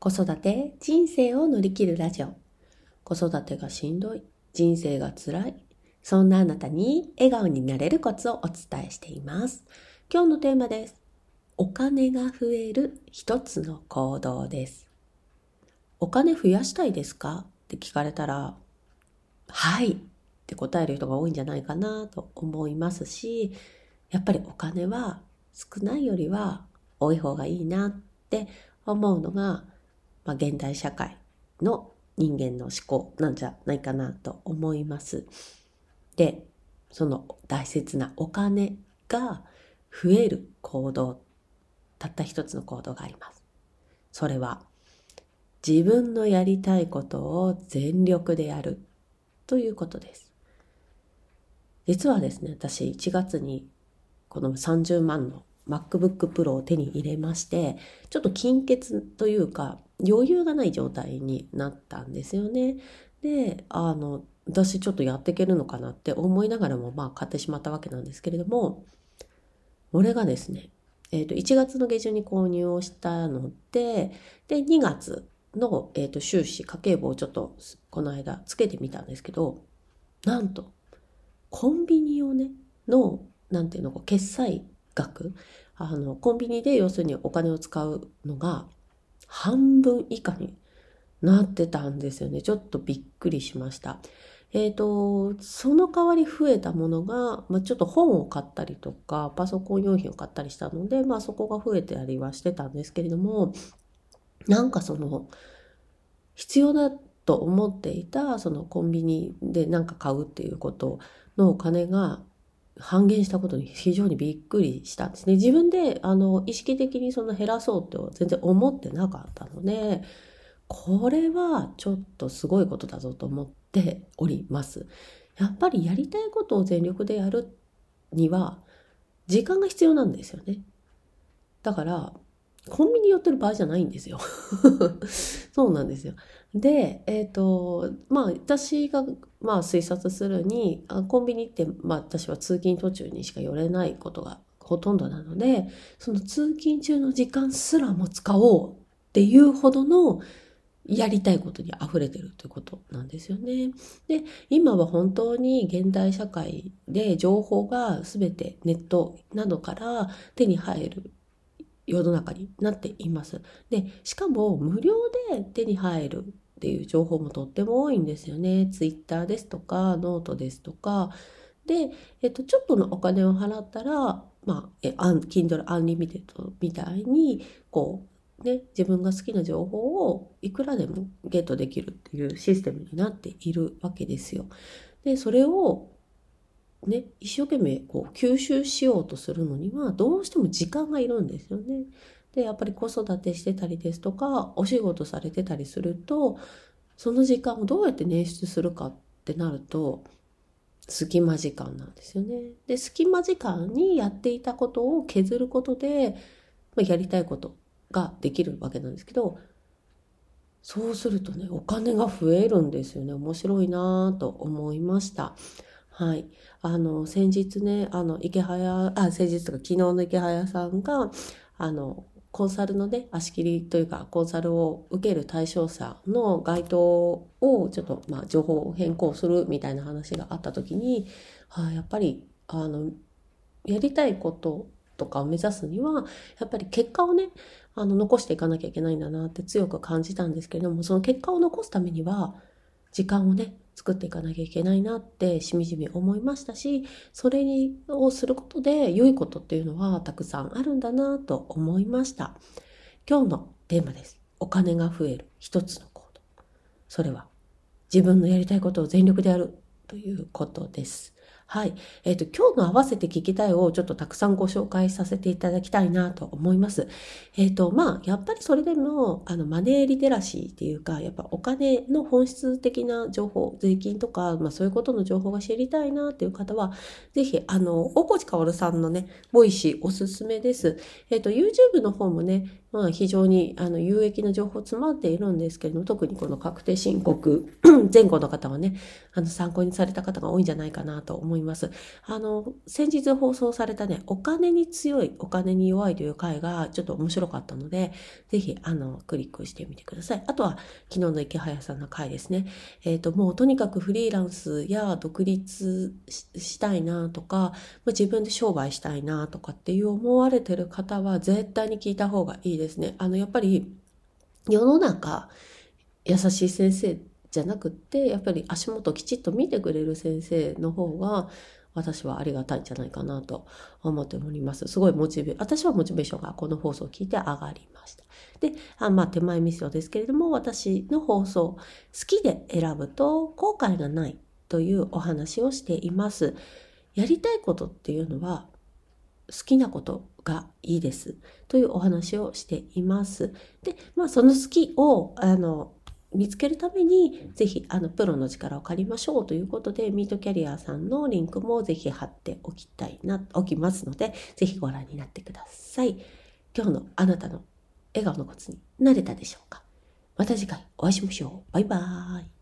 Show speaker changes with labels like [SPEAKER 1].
[SPEAKER 1] 子育て人生を乗り切るラジオ。子育てがしんどい人生が辛い。そんなあなたに笑顔になれるコツをお伝えしています。今日のテーマです。お金が増える一つの行動です。お金増やしたいですか？って聞かれたらはい。って答える人が多いんじゃないかなと思いますしやっぱりお金は少ないよりは多い方がいいなって思うのがまあ、現代社会の人間の思考なんじゃないかなと思います。で、その大切なお金が増える行動、たった一つの行動があります。それは自分のやりたいことを全力でやるということです。実はですね、私1月にこの30万の MacBook Pro を手に入れまして、ちょっと金欠というか、余裕がない状態になったんですよね。で、あの、私ちょっとやっていけるのかなって思いながらも、まあ買ってしまったわけなんですけれども、俺がですね、えっ、ー、と、1月の下旬に購入をしたので、で、2月の、えっ、ー、と、収支、家計簿をちょっと、この間つけてみたんですけど、なんと、コンビニをね、の、なんていうの、決済額、あの、コンビニで要するにお金を使うのが、半分以下になってたんですよね。ちょっとびっくりしました。えっ、ー、と、その代わり増えたものが、まあ、ちょっと本を買ったりとか、パソコン用品を買ったりしたので、まあそこが増えてたりはしてたんですけれども、なんかその、必要だと思っていた、そのコンビニで何か買うっていうことのお金が半減したことに非常にびっくりしたんですね。自分であの意識的にその減らそうって全然思ってなかったので、これはちょっとすごいことだぞと思っております。やっぱりやりたいことを全力でやるには時間が必要なんですよね。だからコンビニ寄ってる場合じゃないんですよ。そうなんですよ。で、えっ、ー、と、まあ私が、まあ推察するに、あコンビニって、まあ私は通勤途中にしか寄れないことがほとんどなので、その通勤中の時間すらも使おうっていうほどのやりたいことに溢れてるということなんですよね。で、今は本当に現代社会で情報が全てネットなどから手に入る世の中になっています。で、しかも無料で手に入るっていう情報もとっても多いんですよね。ツイッターですとか、ノートですとか。で、えっと、ちょっとのお金を払ったら、まあ、え、アン、Kindle Unlimited みたいに、こう、ね、自分が好きな情報をいくらでもゲットできるっていうシステムになっているわけですよ。で、それをね、一生懸命こう吸収しようとするのにはどうしても時間がいるんですよね。で、やっぱり子育てしてたりですとか、お仕事されてたりすると、その時間をどうやって捻出するかってなると、隙間時間なんですよね。で、隙間時間にやっていたことを削ることで、まあ、やりたいことができるわけなんですけど、そうするとね、お金が増えるんですよね。面白いなぁと思いました。はい。あの、先日ね、あの、池早、あ、先日とか昨日の池早さんが、あの、コンサルのね、足切りというか、コンサルを受ける対象者の該当をちょっと、まあ、情報変更するみたいな話があった時に、あやっぱり、あの、やりたいこととかを目指すには、やっぱり結果をね、あの、残していかなきゃいけないんだなって強く感じたんですけれども、その結果を残すためには、時間をね、作っていかなきゃいけないなってしみじみ思いましたし、それをすることで良いことっていうのはたくさんあるんだなと思いました。今日のテーマです。お金が増える一つの行動。それは自分のやりたいことを全力でやるということです。はい。えっ、ー、と、今日の合わせて聞きたいをちょっとたくさんご紹介させていただきたいなと思います。えっ、ー、と、まあ、やっぱりそれでも、あの、マネーリテラシーっていうか、やっぱお金の本質的な情報、税金とか、まあ、そういうことの情報が知りたいなっていう方は、ぜひ、あの、大河内薫さんのね、 Voicy おすすめです。えっ、ー、と、YouTube の方もね、まあ、非常にあの有益な情報詰まっているんですけれども、特にこの確定申告 前後の方はね、あの参考にされた方が多いんじゃないかなと思います。あの、先日放送されたね、お金に強い、お金に弱いという回がちょっと面白かったので、ぜひ、あの、クリックしてみてください。あとは、昨日のイケハヤさんの回ですね。えっ、ー、と、もうとにかくフリーランスや独立したいなとか、まあ、自分で商売したいなとかっていう思われてる方は絶対に聞いた方がいいですね。あの、やっぱり、世の中、優しい先生じゃなくって、やっぱり足元きちっと見てくれる先生の方が、私はありがたいんじゃないかなと思っております。すごいモチベ、私はモチベーションがこの放送を聞いて上がりました。で、あまあ手前味噌ですけれども、私の放送、好きで選ぶと後悔がないというお話をしています。やりたいことっていうのは好きなことがいいですというお話をしています。で、まあその好きをあの見つけるために、ぜひ、あの、プロの力を借りましょうということで、ミートキャリアさんのリンクもぜひ貼っておきたいな、おきますので、ぜひご覧になってください。今日のあなたの笑顔のコツになれたでしょうか？また次回お会いしましょう。バイバーイ。